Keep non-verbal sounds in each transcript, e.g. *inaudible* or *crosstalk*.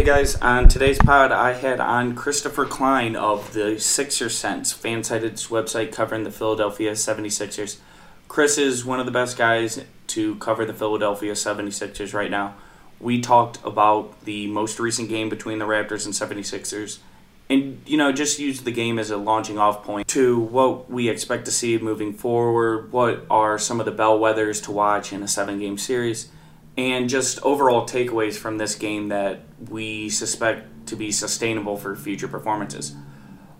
Hey guys, on today's pod, I had on Christopher Kline of the Sixer Sense, fan-sided website covering the Philadelphia 76ers. Chris is one of the best guys to cover the Philadelphia 76ers right now. We talked about the most recent game between the Raptors and 76ers, and you know, just use the game as a launching off point to what we expect to see moving forward. What are some of the bellwethers to watch in a seven-game series? And just overall takeaways from this game that we suspect to be sustainable for future performances.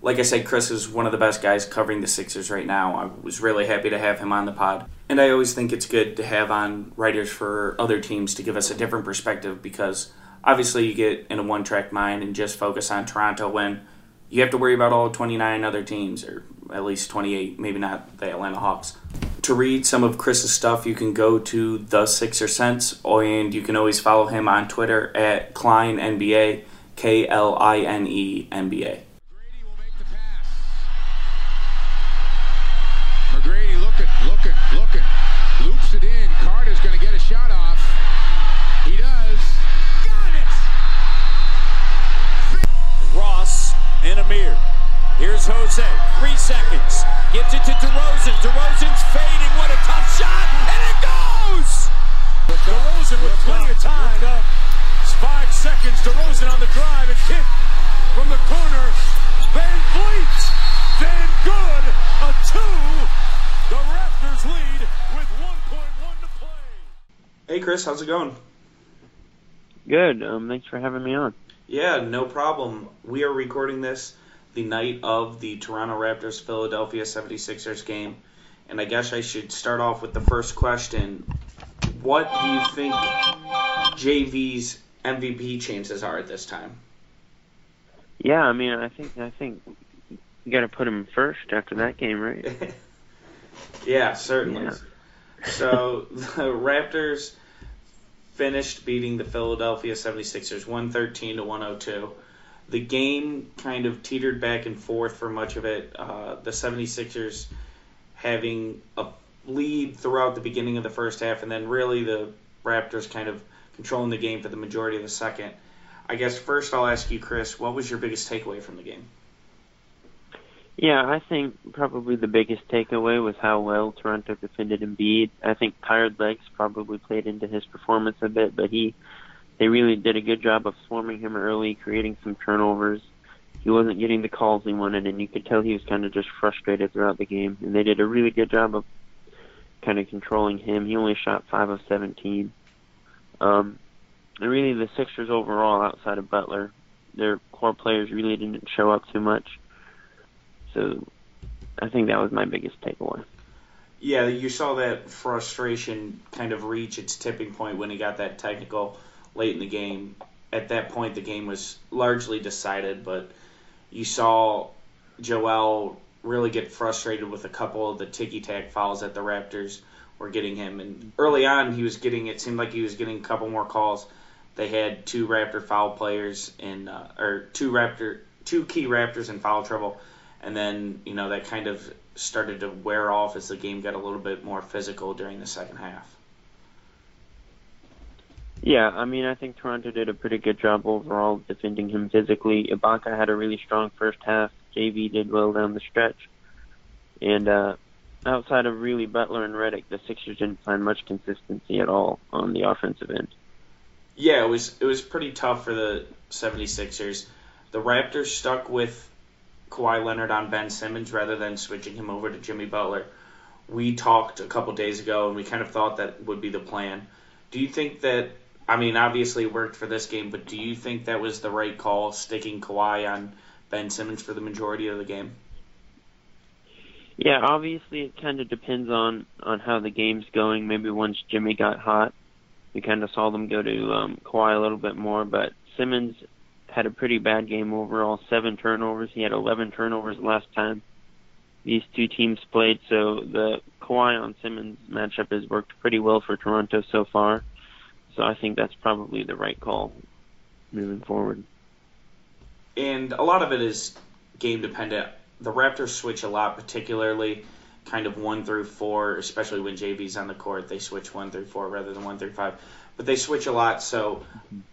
Like I said, Chris is one of the best guys covering the Sixers right now. I was really happy to have him on the pod. And I always think it's good to have on writers for other teams to give us a different perspective because obviously you get in a one track mind and just focus on Toronto when you have to worry about all 29 other teams, or at least 28, maybe not the Atlanta Hawks to read some of Chris's stuff, you can go to the Sixer Sense, and you can always follow him on Twitter at Kline NBA, K L I N E N B A. McGrady looking, looking, looking, loops it in. Carter's going to get a shot off. He does. Got it. Ross and Amir. Here's Jose. Three seconds. Gives it to DeRozan. DeRozan's fading. What a tough shot. And it goes! DeRozan with plenty of time. It's five seconds. DeRozan on the drive and kick from the corner. Van Vliet. Then good. A two. The Raptors lead with 1.1 to play. Hey, Chris, how's it going? Good. Um, thanks for having me on. Yeah, no problem. We are recording this the night of the Toronto Raptors Philadelphia 76ers game. And I guess I should start off with the first question. What do you think JV's MVP chances are at this time? Yeah, I mean, I think I think you got to put him first after that game, right? *laughs* yeah, certainly. Yeah. *laughs* so the Raptors finished beating the Philadelphia 76ers 113 to 102 the game kind of teetered back and forth for much of it. Uh, the 76ers having a lead throughout the beginning of the first half, and then really the Raptors kind of controlling the game for the majority of the second. I guess first I'll ask you, Chris, what was your biggest takeaway from the game? Yeah, I think probably the biggest takeaway was how well Toronto defended Embiid. I think tired legs probably played into his performance a bit, but he they really did a good job of swarming him early, creating some turnovers. He wasn't getting the calls he wanted, and you could tell he was kind of just frustrated throughout the game. And they did a really good job of kind of controlling him. He only shot five of 17. Um, and really, the Sixers overall, outside of Butler, their core players really didn't show up too much. So I think that was my biggest takeaway. Yeah, you saw that frustration kind of reach its tipping point when he got that technical late in the game. At that point, the game was largely decided, but you saw Joel really get frustrated with a couple of the ticky tack fouls that the Raptors were getting him. And early on, he was getting it seemed like he was getting a couple more calls. They had two Raptor foul players in, uh, or two Raptor, two key Raptors in foul trouble, and then you know that kind of started to wear off as the game got a little bit more physical during the second half. Yeah, I mean, I think Toronto did a pretty good job overall defending him physically. Ibaka had a really strong first half. JV did well down the stretch. And uh, outside of really Butler and Redick, the Sixers didn't find much consistency at all on the offensive end. Yeah, it was it was pretty tough for the 76ers. The Raptors stuck with Kawhi Leonard on Ben Simmons rather than switching him over to Jimmy Butler. We talked a couple days ago and we kind of thought that would be the plan. Do you think that I mean, obviously it worked for this game, but do you think that was the right call, sticking Kawhi on Ben Simmons for the majority of the game? Yeah, obviously it kind of depends on on how the game's going. Maybe once Jimmy got hot, we kind of saw them go to um, Kawhi a little bit more. But Simmons had a pretty bad game overall. Seven turnovers. He had 11 turnovers last time these two teams played. So the Kawhi on Simmons matchup has worked pretty well for Toronto so far. So I think that's probably the right call moving forward. And a lot of it is game dependent. The Raptors switch a lot, particularly kind of one through four, especially when JV's on the court. They switch one through four rather than one through five. but they switch a lot. So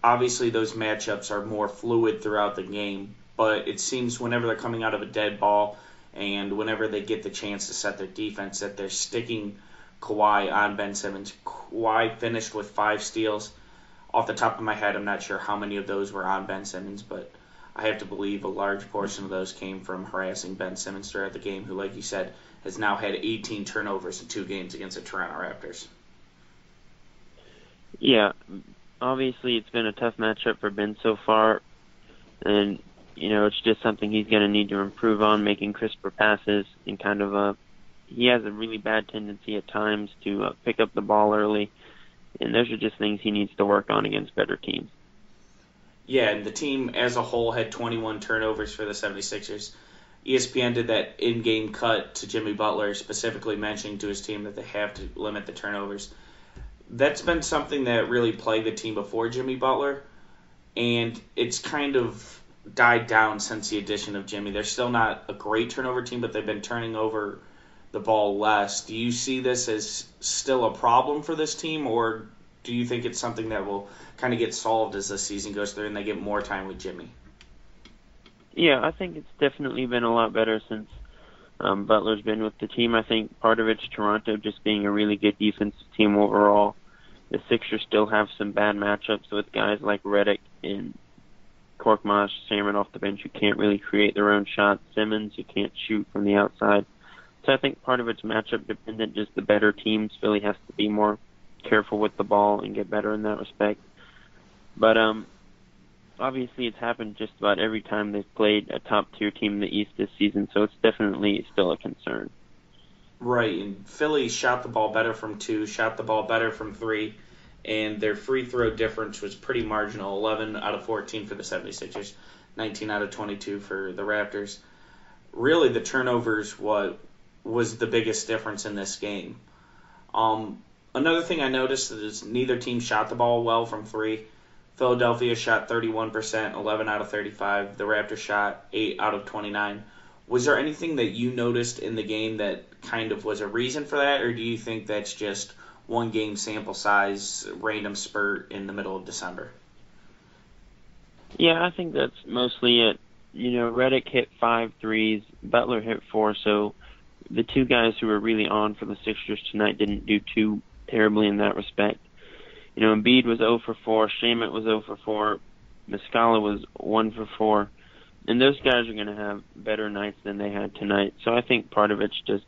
obviously those matchups are more fluid throughout the game. But it seems whenever they're coming out of a dead ball and whenever they get the chance to set their defense, that they're sticking Kawhi on Ben Simmons. Kawhi finished with five steals. Off the top of my head, I'm not sure how many of those were on Ben Simmons, but I have to believe a large portion of those came from harassing Ben Simmons throughout the game, who, like you said, has now had 18 turnovers in two games against the Toronto Raptors. Yeah, obviously it's been a tough matchup for Ben so far, and you know it's just something he's going to need to improve on, making crisper passes and kind of a. He has a really bad tendency at times to uh, pick up the ball early, and those are just things he needs to work on against better teams. Yeah, and the team as a whole had 21 turnovers for the 76ers. ESPN did that in-game cut to Jimmy Butler, specifically mentioning to his team that they have to limit the turnovers. That's been something that really plagued the team before Jimmy Butler, and it's kind of died down since the addition of Jimmy. They're still not a great turnover team, but they've been turning over the ball less. Do you see this as still a problem for this team, or do you think it's something that will kind of get solved as the season goes through and they get more time with Jimmy? Yeah, I think it's definitely been a lot better since um, Butler's been with the team. I think part of it's Toronto just being a really good defensive team overall. The Sixers still have some bad matchups with guys like Redick and Korkmaz, Cameron off the bench who can't really create their own shots. Simmons who can't shoot from the outside. So I think part of it's matchup dependent. Just the better teams, Philly has to be more careful with the ball and get better in that respect. But um, obviously, it's happened just about every time they've played a top tier team in the East this season, so it's definitely still a concern. Right, and Philly shot the ball better from two, shot the ball better from three, and their free throw difference was pretty marginal 11 out of 14 for the 76ers, 19 out of 22 for the Raptors. Really, the turnovers what was the biggest difference in this game. Um, another thing I noticed is neither team shot the ball well from three. Philadelphia shot 31%, 11 out of 35. The Raptors shot 8 out of 29. Was there anything that you noticed in the game that kind of was a reason for that, or do you think that's just one game sample size, random spurt in the middle of December? Yeah, I think that's mostly it. You know, Redick hit five threes, Butler hit four, so the two guys who were really on for the Sixers tonight didn't do too terribly in that respect. You know, Embiid was 0 for 4, Shamet was 0 for 4, Muscala was 1 for 4, and those guys are going to have better nights than they had tonight. So I think part of it's just,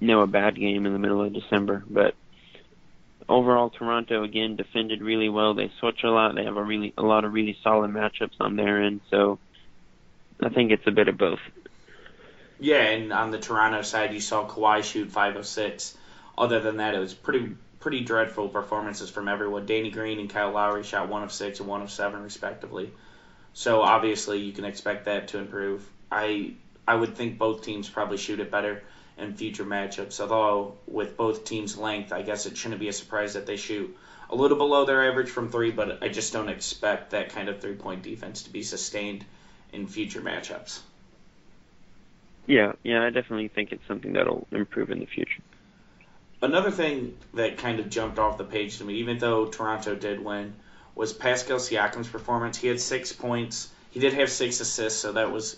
you know, a bad game in the middle of December. But overall, Toronto again defended really well. They switch a lot. They have a really a lot of really solid matchups on their end. So I think it's a bit of both. Yeah, and on the Toronto side, you saw Kawhi shoot five of six. Other than that, it was pretty pretty dreadful performances from everyone. Danny Green and Kyle Lowry shot one of six and one of seven respectively. So obviously you can expect that to improve. I I would think both teams probably shoot it better in future matchups. Although with both teams' length, I guess it shouldn't be a surprise that they shoot a little below their average from three. But I just don't expect that kind of three point defense to be sustained in future matchups. Yeah, yeah, I definitely think it's something that'll improve in the future another thing that kind of jumped off the page to me, even though Toronto did win, was Pascal Siakam's performance. He had six points. He did have six assists, so that was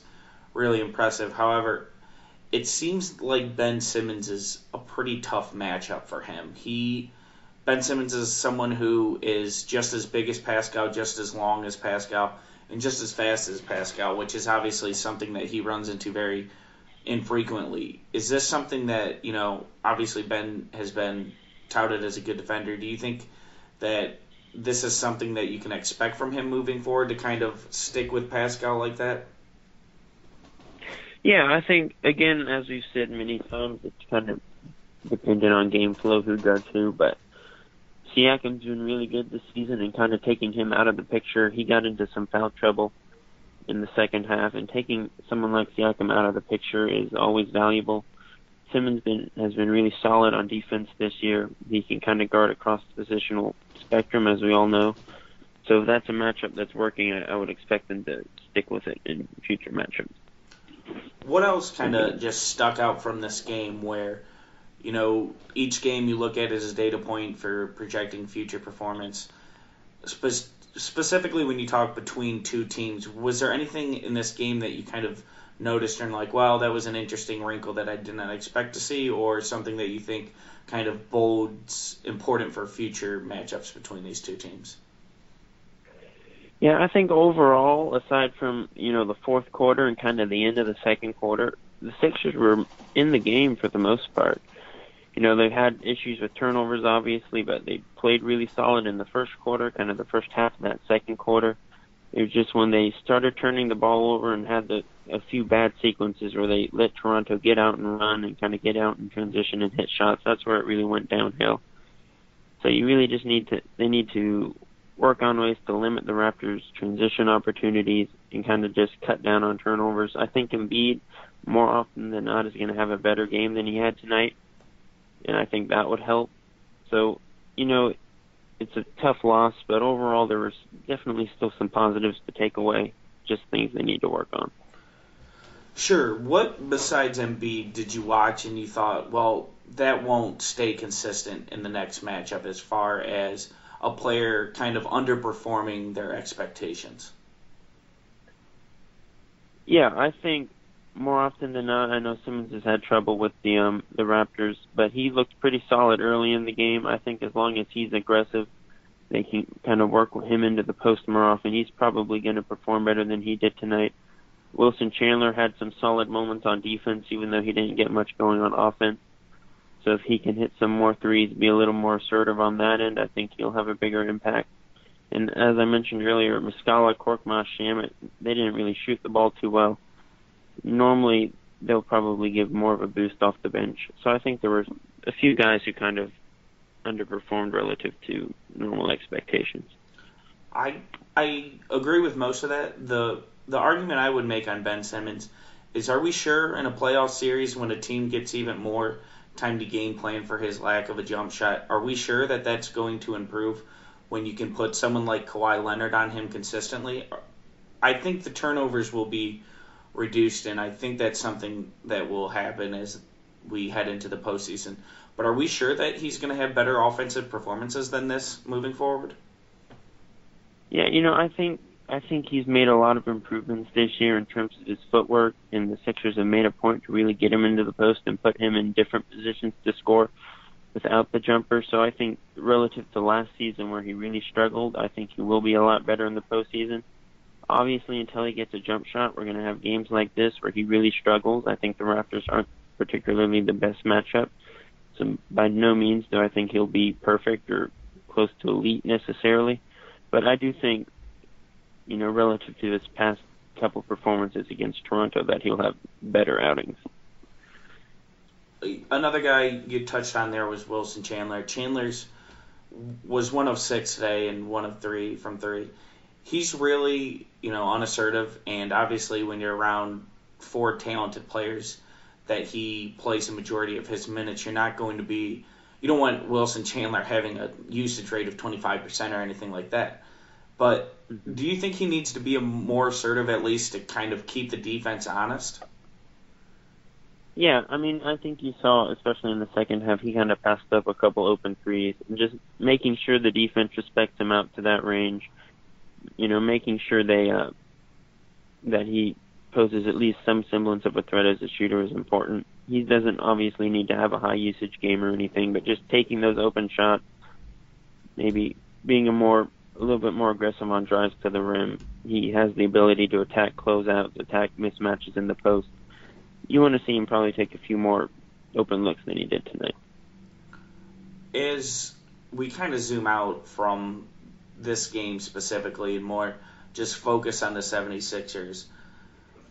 really impressive. However, it seems like Ben Simmons is a pretty tough matchup for him. He Ben Simmons is someone who is just as big as Pascal, just as long as Pascal, and just as fast as Pascal, which is obviously something that he runs into very infrequently. Is this something that you know? Obviously, Ben has been touted as a good defender. Do you think that this is something that you can expect from him moving forward to kind of stick with Pascal like that? Yeah, I think again, as we've said many times, it's kind of dependent on game flow who does who, but Siakam's been really good this season and kind of taking him out of the picture. He got into some foul trouble in the second half, and taking someone like Siakam out of the picture is always valuable. Simmons been has been really solid on defense this year. He can kind of guard across the positional spectrum, as we all know. So if that's a matchup that's working, I, I would expect them to stick with it in future matchups. What else kind of just stuck out from this game where, you know, each game you look at as a data point for projecting future performance? Specifically when you talk between two teams, was there anything in this game that you kind of noticed and like, wow, that was an interesting wrinkle that I did not expect to see, or something that you think kind of bodes important for future matchups between these two teams? Yeah, I think overall, aside from you know the fourth quarter and kind of the end of the second quarter, the Sixers were in the game for the most part. You know, they've had issues with turnovers, obviously, but they played really solid in the first quarter, kind of the first half of that second quarter. It was just when they started turning the ball over and had the, a few bad sequences where they let Toronto get out and run and kind of get out and transition and hit shots. That's where it really went downhill. So you really just need to they need to work on ways to limit the Raptors' transition opportunities and kind of just cut down on turnovers. I think Embiid more often than not is going to have a better game than he had tonight, and I think that would help. So, you know, it's a tough loss, but overall there was definitely still some positives to take away, just things they need to work on. Sure. What besides Embiid did you watch and you thought, well, that won't stay consistent in the next matchup as far as a player kind of underperforming their expectations? Yeah, I think more often than not, I know Simmons has had trouble with the um the Raptors, but he looked pretty solid early in the game. I think as long as he's aggressive, they can kind of work him into the post more often. He's probably going to perform better than he did tonight. Wilson Chandler had some solid moments on defense, even though he didn't get much going on offense. So if he can hit some more threes, be a little more assertive on that end, I think he'll have a bigger impact. And as I mentioned earlier, Muscala, Korkmaz, Shamet, they didn't really shoot the ball too well. Normally, they'll probably give more of a boost off the bench. So I think there were a few guys who kind of underperformed relative to normal expectations. I I agree with most of that. The the argument I would make on Ben Simmons is are we sure in a playoff series when a team gets even more time to game plan for his lack of a jump shot. Are we sure that that's going to improve when you can put someone like Kawhi Leonard on him consistently? I think the turnovers will be reduced, and I think that's something that will happen as we head into the postseason. But are we sure that he's going to have better offensive performances than this moving forward? Yeah, you know, I think I think he's made a lot of improvements this year in terms of his footwork, and the Sixers have made a point to really get him into the post and put him in different positions to score without the jumper. So I think relative to last season where he really struggled, I think he will be a lot better in the postseason. Obviously, until he gets a jump shot, we're going to have games like this where he really struggles. I think the Raptors aren't particularly the best matchup. So by no means do I think he'll be perfect or close to elite necessarily. But I do think you know, relative to his past couple performances against Toronto, that he'll have better outings. Another guy you touched on there was Wilson Chandler. Chandler's was one of six today and one of three from three. He's really, you know, unassertive, and obviously when you're around four talented players, that he plays a majority of his minutes, you're not going to be. You don't want Wilson Chandler having a usage rate of 25% or anything like that. But do you think he needs to be more assertive at least to kind of keep the defense honest? Yeah, I mean, I think you saw, especially in the second half, he kind of passed up a couple open threes, and just making sure the defense respects him out to that range. You know, making sure they uh, that he poses at least some semblance of a threat as a shooter is important. He doesn't obviously need to have a high usage game or anything, but just taking those open shots, maybe being a more a little bit more aggressive on drives to the rim. He has the ability to attack closeouts, attack mismatches in the post. You want to see him probably take a few more open looks than he did tonight. As we kind of zoom out from this game specifically and more just focus on the 76ers,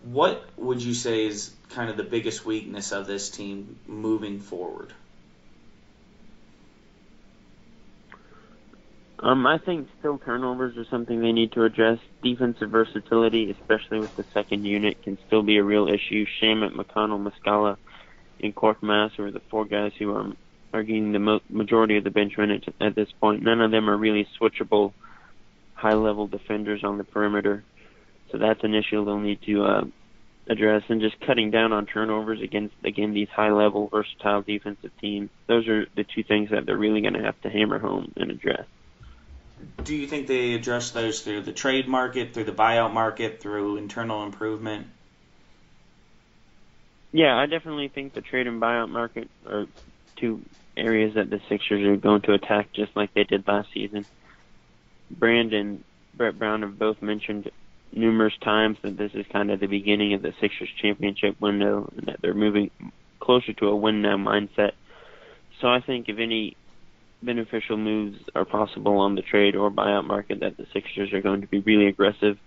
what would you say is kind of the biggest weakness of this team moving forward? Um, I think still turnovers are something they need to address. Defensive versatility, especially with the second unit, can still be a real issue. Shamet, McConnell, Muscala, and Korkmaz are the four guys who are, are getting the mo- majority of the bench minutes at this point. None of them are really switchable, high-level defenders on the perimeter. So that's an issue they'll need to uh, address. And just cutting down on turnovers against, again, these high-level, versatile defensive teams. Those are the two things that they're really going to have to hammer home and address. Do you think they address those through the trade market, through the buyout market, through internal improvement? Yeah, I definitely think the trade and buyout market are two areas that the Sixers are going to attack just like they did last season. Brandon, Brett Brown have both mentioned numerous times that this is kind of the beginning of the Sixers championship window and that they're moving closer to a win now mindset. So I think if any beneficial moves are possible on the trade or buyout market, that the Sixers are going to be really aggressive.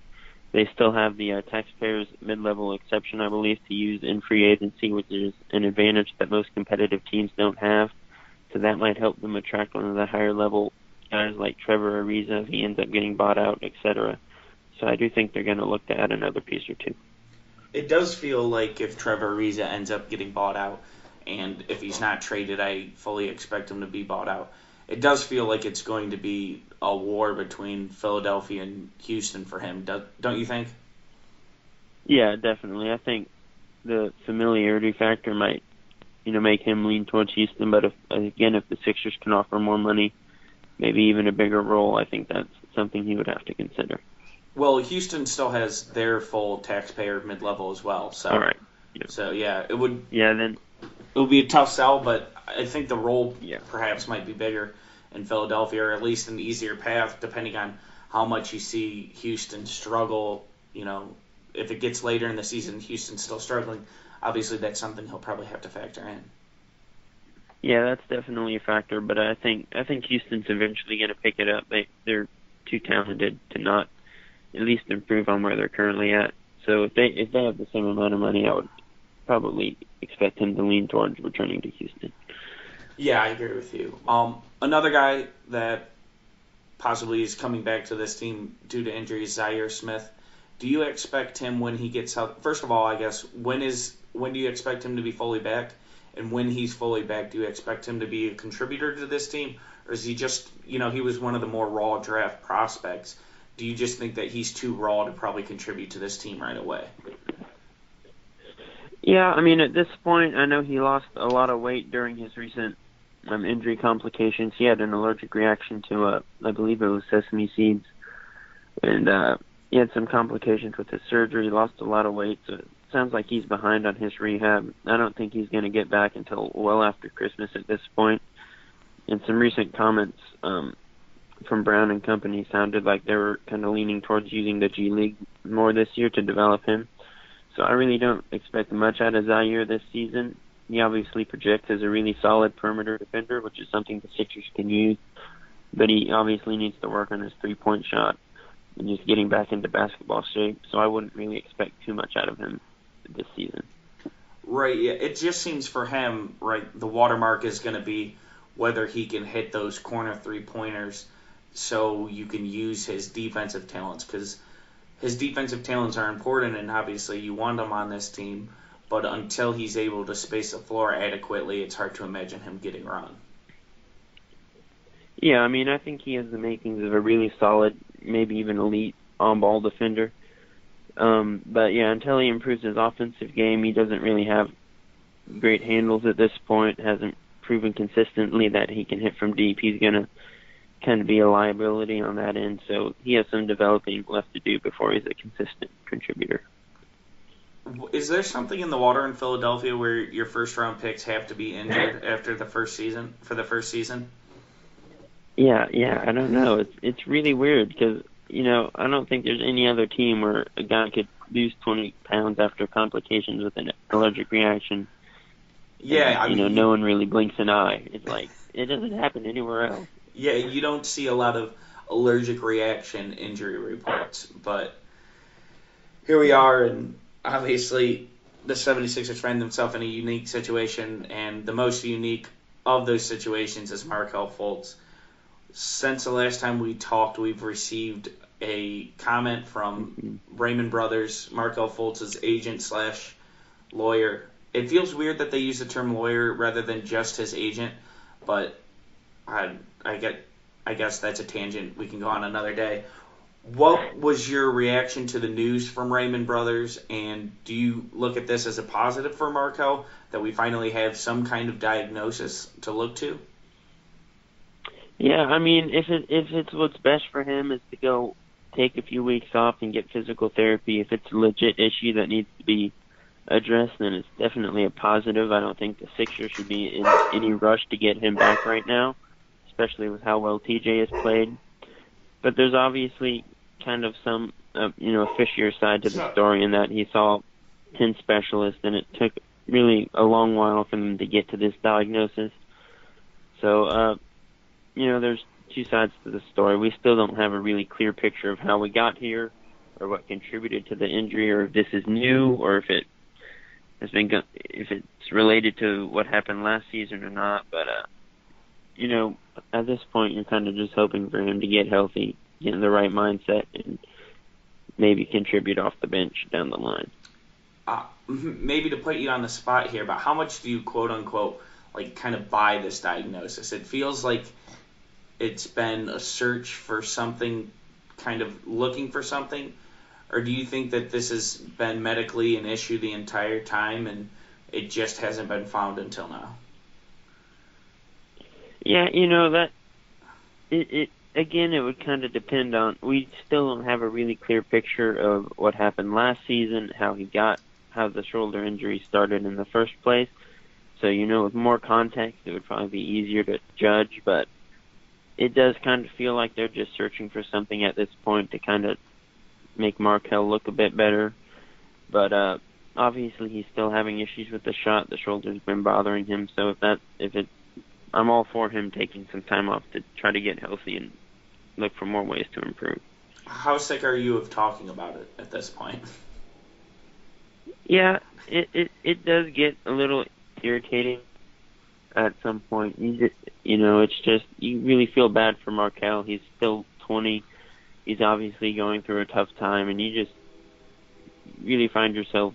They still have the uh, taxpayers mid-level exception, I believe, to use in free agency, which is an advantage that most competitive teams don't have. So that might help them attract one of the higher level guys like Trevor Ariza if he ends up getting bought out, etc. So I do think they're going to look to add another piece or two. It does feel like if Trevor Ariza ends up getting bought out, and if he's not traded, I fully expect him to be bought out. It does feel like it's going to be a war between Philadelphia and Houston for him, don't you think? Yeah, definitely. I think the familiarity factor might, you know, make him lean towards Houston. But if again, if the Sixers can offer more money, maybe even a bigger role, I think that's something he would have to consider. Well, Houston still has their full taxpayer mid level as well. So, all right. Yep. So yeah, it would. Yeah, then it would be a tough sell, but I think the role yeah. perhaps might be bigger in Philadelphia, or at least an easier path, depending on how much you see Houston struggle. You know, if it gets later in the season, Houston's still struggling. Obviously, that's something he'll probably have to factor in. Yeah, that's definitely a factor, but I think I think Houston's eventually going to pick it up. They they're too talented to not at least improve on where they're currently at. So if they if they have the same amount of money, I would probably expect him to lean towards returning to Houston. Yeah, I agree with you. Um, another guy that possibly is coming back to this team due to injury is Zhaire Smith. Do you expect him when he gets out? First of all, I guess when is when do you expect him to be fully back? And when he's fully back, do you expect him to be a contributor to this team, or is he just you know he was one of the more raw draft prospects? Do you just think that he's too raw to probably contribute to this team right away? Yeah, I mean at this point, I know he lost a lot of weight during his recent um, injury complications. He had an allergic reaction to, uh, I believe it was sesame seeds, and uh, he had some complications with his surgery. He lost a lot of weight, so sounds like he's behind on his rehab. I don't think he's going to get back until well after Christmas at this point. And some recent comments um, from Brown and company sounded like they were kind of leaning towards using the G League more this year to develop him. So I really don't expect much out of Zhaire this season he obviously projects as a really solid perimeter defender, which is something the Sixers can use. But he obviously needs to work on his three point shot and just getting back into basketball shape. So I wouldn't really expect too much out of him this season. Right. Yeah. It just seems for him, right, the watermark is going to be whether he can hit those corner three pointers so you can use his defensive talents because his defensive talents are important and obviously you want him on this team but until he's able to space the floor adequately, it's hard to imagine him getting run. Yeah, I mean, I think he has the makings of a really solid, maybe even elite on-ball defender. Um, but yeah, until he improves his offensive game, he doesn't really have great handles at this point. Hasn't proven consistently that he can hit from deep. He's gonna kind of be a liability on that end. So he has some developing left to do before he's a consistent contributor is there something in the water in Philadelphia where your first round picks have to be injured *laughs* after the first season for the first season? Yeah, yeah, I don't know. It's it's really weird because you know I don't think there's any other team where a guy could lose 20 pounds after complications with an allergic reaction. Yeah, and, I you mean, know, no one really blinks an eye. It's like it doesn't happen anywhere else. Yeah, you don't see a lot of allergic reaction injury reports, but here we are, and obviously the 76ers find themselves in a unique situation, and the most unique of those situations is Markelle Fultz. Since the last time we talked, we've received a comment from mm-hmm. Raymond Brothers, Markelle Fultz's agent slash lawyer. It feels weird that they use the term lawyer rather than just his agent, but I I get I guess that's a tangent we can go on another day. What was your reaction to the news from Raymond Brothers, and do you look at this as a positive for Markelle that we finally have some kind of diagnosis to look to? Yeah, I mean, if it if it's what's best for him is to go take a few weeks off and get physical therapy, if it's a legit issue that needs to be addressed, then it's definitely a positive. I don't think the Sixers should be in any rush to get him back right now, especially with how well TJ has played. But there's obviously kind of some, uh, you know, fishier side to the story in that he saw 10 specialists and it took really a long while for them to get to this diagnosis. So, uh, you know, there's two sides to the story. We still don't have a really clear picture of how we got here or what contributed to the injury or if this is new or if it has been if it's related to what happened last season or not, but uh you know, at this point you're kind of just hoping for him to get healthy, get in the right mindset and maybe contribute off the bench down the line. Uh, maybe to put you on the spot here, but how much do you quote unquote like kind of buy this diagnosis? It feels like it's been a search for something, kind of looking for something, or do you think that this has been medically an issue the entire time and it just hasn't been found until now? Yeah, you know that it it again it would kind of depend on we still don't have a really clear picture of what happened last season, how he got how the shoulder injury started in the first place. So you know with more context it would probably be easier to judge, but it does kind of feel like they're just searching for something at this point to kind of make Markelle look a bit better. But uh obviously he's still having issues with the shot. The shoulder's been bothering him. So if that if it I'm all for him taking some time off to try to get healthy and look for more ways to improve. How sick are you of talking about it at this point? Yeah, it it it does get a little irritating at some point. You just, you know, it's just you really feel bad for Markelle. He's still 20. He's obviously going through a tough time, and you just really find yourself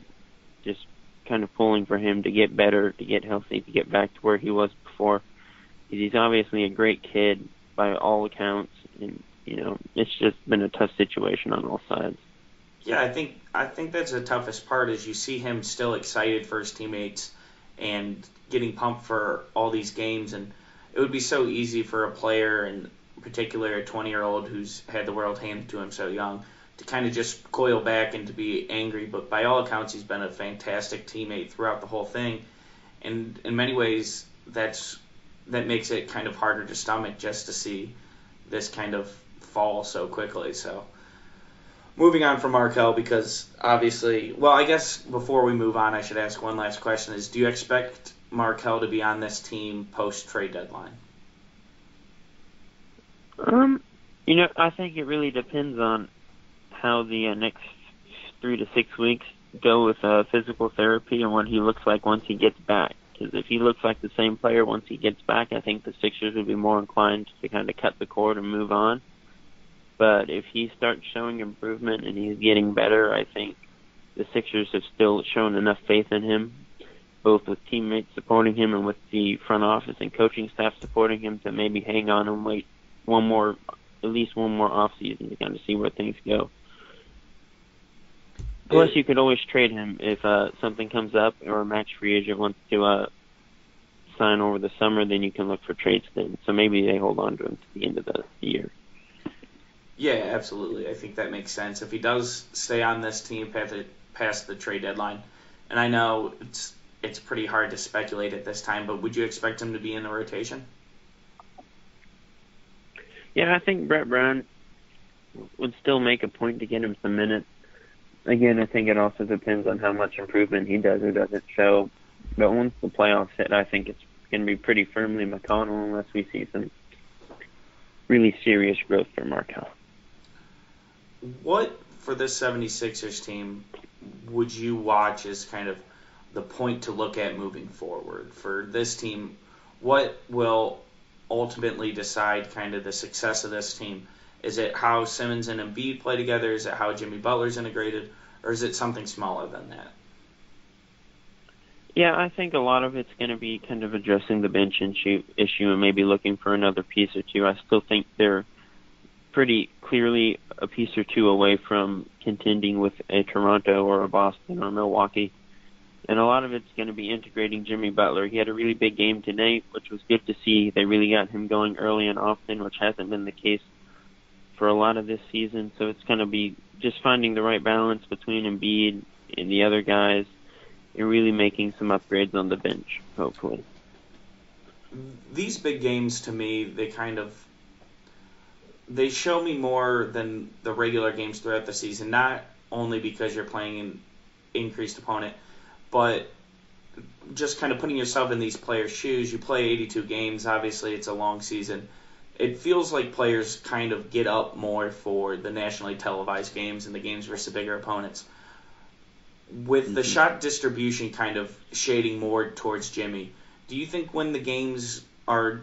just kind of pulling for him to get better, to get healthy, to get back to where he was before. He's obviously a great kid by all accounts, and you know, it's just been a tough situation on all sides. Yeah, I think I think that's the toughest part is you see him still excited for his teammates and getting pumped for all these games. And it would be so easy for a player and particular a 20 year old who's had the world handed to him so young to kind of just coil back and to be angry. But by all accounts he's been a fantastic teammate throughout the whole thing. And in many ways that's that makes it kind of harder to stomach just to see this kind of fall so quickly. So moving on from Markelle because obviously, well, I guess before we move on, I should ask one last question: Is do you expect Markelle to be on this team post trade deadline? Um, you know, I think it really depends on how the uh, next three to six weeks go with uh, physical therapy and what he looks like once he gets back. Because if he looks like the same player once he gets back, I think the Sixers would be more inclined to kind of cut the cord and move on. But if he starts showing improvement and he's getting better, I think the Sixers have still shown enough faith in him, both with teammates supporting him and with the front office and coaching staff supporting him to maybe hang on and wait one more, at least one more off season to kind of see where things go. Plus, you could always trade him if uh, something comes up or a match free agent wants to uh, sign over the summer. Then you can look for trades then. So maybe they hold on to him to the end of the year. Yeah, absolutely. I think that makes sense. If he does stay on this team past the, trade deadline, and I know it's it's pretty hard to speculate at this time, but would you expect him to be in the rotation? Yeah, I think Brett Brown would still make a point to get him some minutes. Again, I think it also depends on how much improvement he does or doesn't show. But once the playoffs hit, I think it's going to be pretty firmly McConnell unless we see some really serious growth for Markelle what for this 76ers team would you watch as kind of the point to look at moving forward for this team? What will ultimately decide kind of the success of this team? Is it how Simmons and Embiid play together? Is it how Jimmy Butler's integrated? Or is it something smaller than that? Yeah, I think a lot of it's going to be kind of addressing the bench issue, issue and maybe looking for another piece or two. I still think they're pretty clearly a piece or two away from contending with a Toronto or a Boston or Milwaukee. and a lot of it's going to be integrating Jimmy Butler. He had a really big game tonight, which was good to see. They really got him going early and often, which hasn't been the case for a lot of this season. So it's going to be just finding the right balance between Embiid and the other guys, and really making some upgrades on the bench, hopefully. These big games, to me, they kind of they show me more than the regular games throughout the season. Not only because you're playing an increased opponent, but just kind of putting yourself in these players' shoes. You play 82 games. Obviously, it's a long season. It feels like players kind of get up more for the nationally televised games and the games versus bigger opponents. With mm-hmm. the shot distribution kind of shading more towards Jimmy, do you think when the games are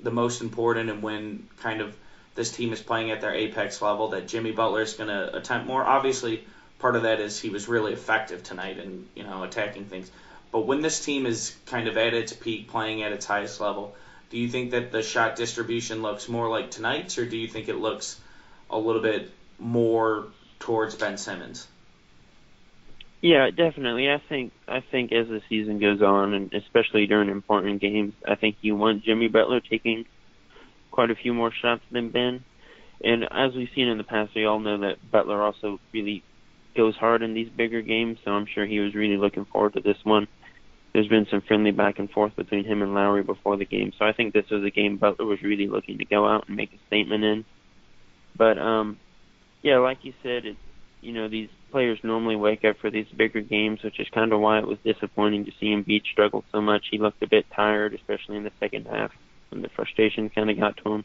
the most important and when kind of this team is playing at their apex level that Jimmy Butler is going to attempt more? Obviously, part of that is he was really effective tonight and you know attacking things. But when this team is kind of at its peak, playing at its highest level, do you think that the shot distribution looks more like tonight's, or do you think it looks a little bit more towards Ben Simmons? Yeah, definitely. I think I think as the season goes on, and especially during important games, I think you want Jimmy Butler taking quite a few more shots than Ben. And as we've seen in the past, we all know that Butler also really goes hard in these bigger games, so I'm sure he was really looking forward to this one. There's been some friendly back and forth between him and Lowry before the game, so I think this was a game Butler was really looking to go out and make a statement in. But um, yeah, like you said, it, you know these players normally wake up for these bigger games, which is kind of why it was disappointing to see Embiid struggle so much. He looked a bit tired, especially in the second half, when the frustration kind of got to him.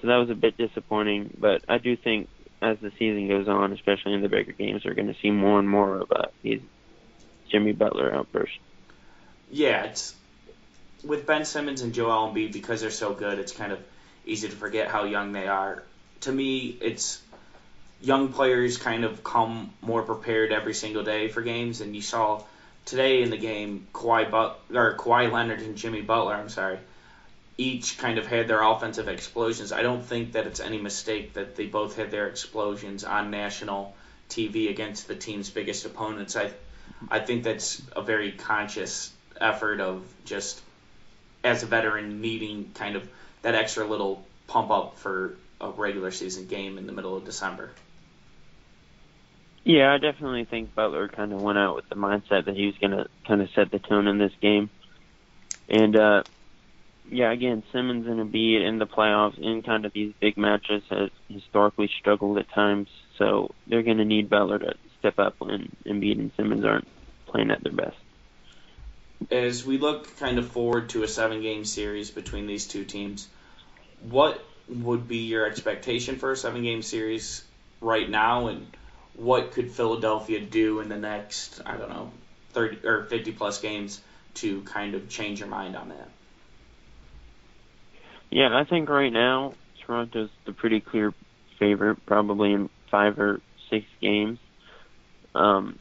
So that was a bit disappointing. But I do think as the season goes on, especially in the bigger games, we're going to see more and more of uh, these Jimmy Butler outbursts. Yeah, it's with Ben Simmons and Joel Embiid because they're so good. It's kind of easy to forget how young they are. To me, it's young players kind of come more prepared every single day for games, and you saw today in the game Kawhi but or Kawhi Leonard and Jimmy Butler. I'm sorry each kind of had their offensive explosions. I don't think that it's any mistake that they both had their explosions on national TV against the team's biggest opponents. I I think that's a very conscious effort of just as a veteran needing kind of that extra little pump up for a regular season game in the middle of December. Yeah, I definitely think Butler kind of went out with the mindset that he was going to kind of set the tone in this game. And uh yeah, again, Simmons and Embiid in the playoffs in kind of these big matches has historically struggled at times. So they're going to need Butler to step up when Embiid and Simmons aren't playing at their best. As we look kind of forward to a seven-game series between these two teams, what would be your expectation for a seven-game series right now, and what could Philadelphia do in the next, I don't know, 30 or 50 plus games to kind of change your mind on that? Yeah, I think right now Toronto's the pretty clear favorite, probably in five or six games. Um,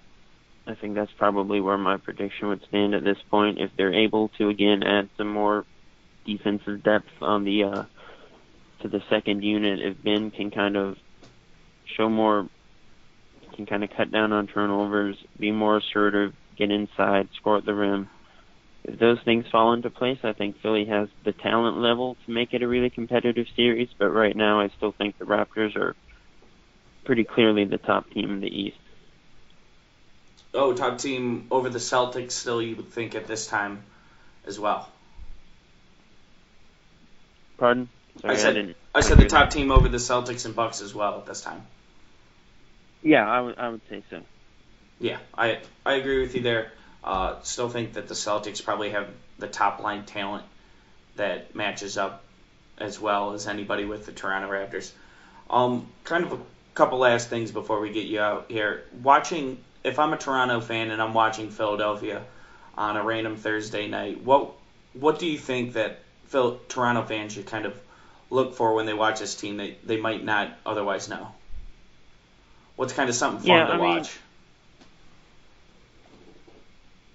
I think that's probably where my prediction would stand at this point. If they're able to again add some more defensive depth on the uh, to the second unit, if Ben can kind of show more, can kind of cut down on turnovers, be more assertive, get inside, score at the rim if those things fall into place, I think Philly has the talent level to make it a really competitive series. But right now, I still think the Raptors are pretty clearly the top team in the East. Oh, top team over the Celtics. Still, you would think at this time as well. Pardon? Sorry, I said I, I said the top that. team over the Celtics and Bucks as well at this time. Yeah, I would I would say so. Yeah, I I agree with you there. Uh, still think that the Celtics probably have the top line talent that matches up as well as anybody with the Toronto Raptors. Um, kind of a couple last things before we get you out here. Watching, if I'm a Toronto fan and I'm watching Philadelphia on a random Thursday night, what what do you think that Phil, Toronto fans should kind of look for when they watch this team that they might not otherwise know? What's kind of something fun yeah, to I watch? Mean,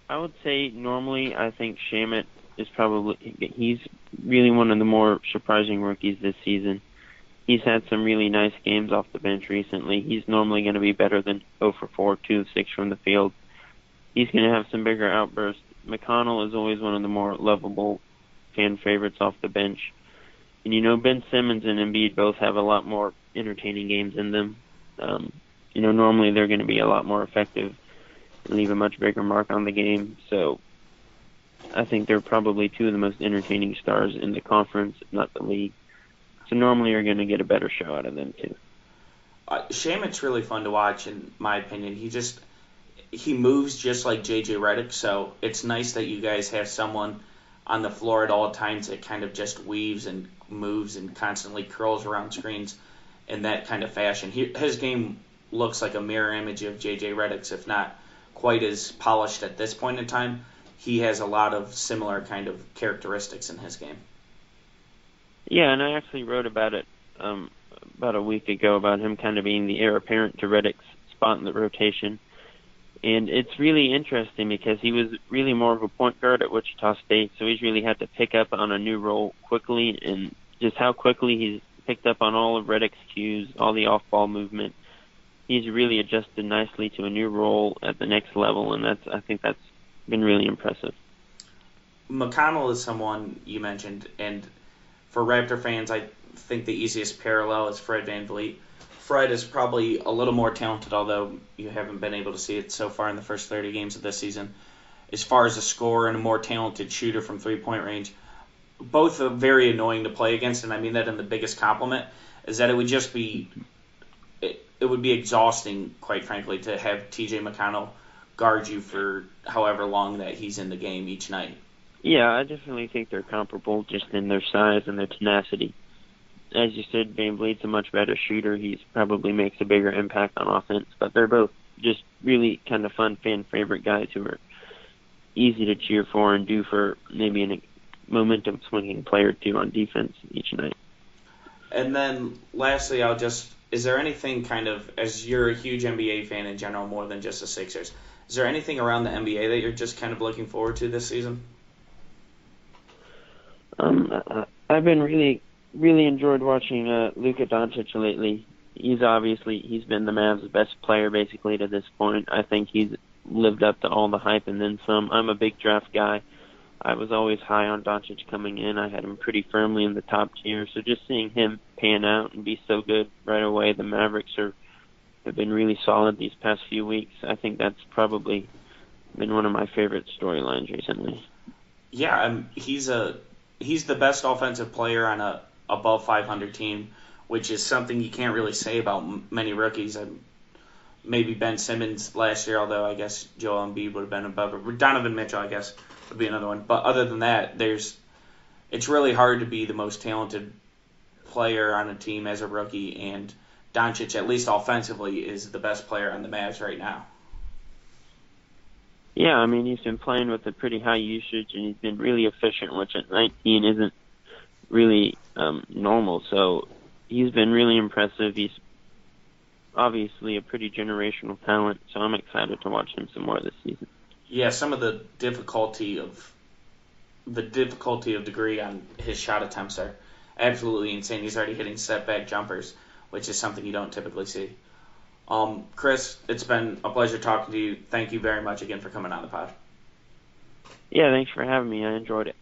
I would say normally I think Shamet is probably he's really one of the more surprising rookies this season. He's had some really nice games off the bench recently. He's normally going to be better than 0 for 4, 2 of 6 from the field. he's going to have some bigger outbursts. McConnell is always one of the more lovable fan favorites off the bench. And you know, Ben Simmons and Embiid both have a lot more entertaining games in them. Um, you know, normally they're going to be a lot more effective leave a much bigger mark on the game. So I think they're probably two of the most entertaining stars in the conference, not the league. So normally you're going to get a better show out of them too. Uh, Shamet's really fun to watch, in my opinion. He just he moves just like JJ Redick, so it's nice that you guys have someone on the floor at all times that kind of just weaves and moves and constantly curls around screens in that kind of fashion. He, his game looks like a mirror image of JJ Redick's, if not quite as polished at this point in time. He has a lot of similar kind of characteristics in his game. Yeah, and I actually wrote about it um, about a week ago about him kind of being the heir apparent to Redick's spot in the rotation. And it's really interesting because he was really more of a point guard at Wichita State, so he's really had to pick up on a new role quickly, and just how quickly he's picked up on all of Redick's cues, all the off-ball movement. He's really adjusted nicely to a new role at the next level, and that's I think that's been really impressive. McConnell is someone you mentioned, and for Raptor fans, I think the easiest parallel is Fred Van VanVleet. Fred is probably a little more talented, although you haven't been able to see it so far in the first 30 games of this season. As far as a scorer and a more talented shooter from three point range, both are very annoying to play against, and I mean that in the biggest compliment, is that it would just be it, would be exhausting, quite frankly, to have TJ McConnell guard you for however long that he's in the game each night. Yeah, I definitely think they're comparable just in their size and their tenacity as you said, VanVleet's a much better shooter. He probably makes a bigger impact on offense, but they're both just really kind of fun fan favorite guys who are easy to cheer for and do for maybe a momentum swinging player or two on defense each night. And then lastly, I'll just is there anything kind of as you're a huge NBA fan in general more than just the Sixers? Is there anything around the NBA that you're just kind of looking forward to this season? Um, I've been really really enjoyed watching uh, Luka Doncic lately. He's obviously he's been the Mavs' best player basically to this point. I think he's lived up to all the hype and then some. I'm a big draft guy. I was always high on Doncic coming in. I had him pretty firmly in the top tier. So just seeing him pan out and be so good right away, the Mavericks are have been really solid these past few weeks. I think that's probably been one of my favorite storylines recently. Yeah, um, he's a he's the best offensive player on a above 500 team, which is something you can't really say about many rookies. I, maybe Ben Simmons last year, although I guess Joel Embiid would have been above it. Donovan Mitchell, I guess, would be another one. But other than that, there's it's really hard to be the most talented player on a team as a rookie, and Doncic, at least offensively, is the best player on the Mavs right now. Yeah, I mean he's been playing with a pretty high usage, and he's been really efficient, which at 19 isn't really um, normal. So he's been really impressive. He's obviously a pretty generational talent, so I'm excited to watch him some more this season. Yeah, some of the difficulty of the difficulty of degree on his shot attempts are absolutely insane. He's already hitting step back jumpers, which is something you don't typically see. Um, Chris, it's been a pleasure talking to you. Thank you very much again for coming on the pod. Yeah, thanks for having me. I enjoyed it.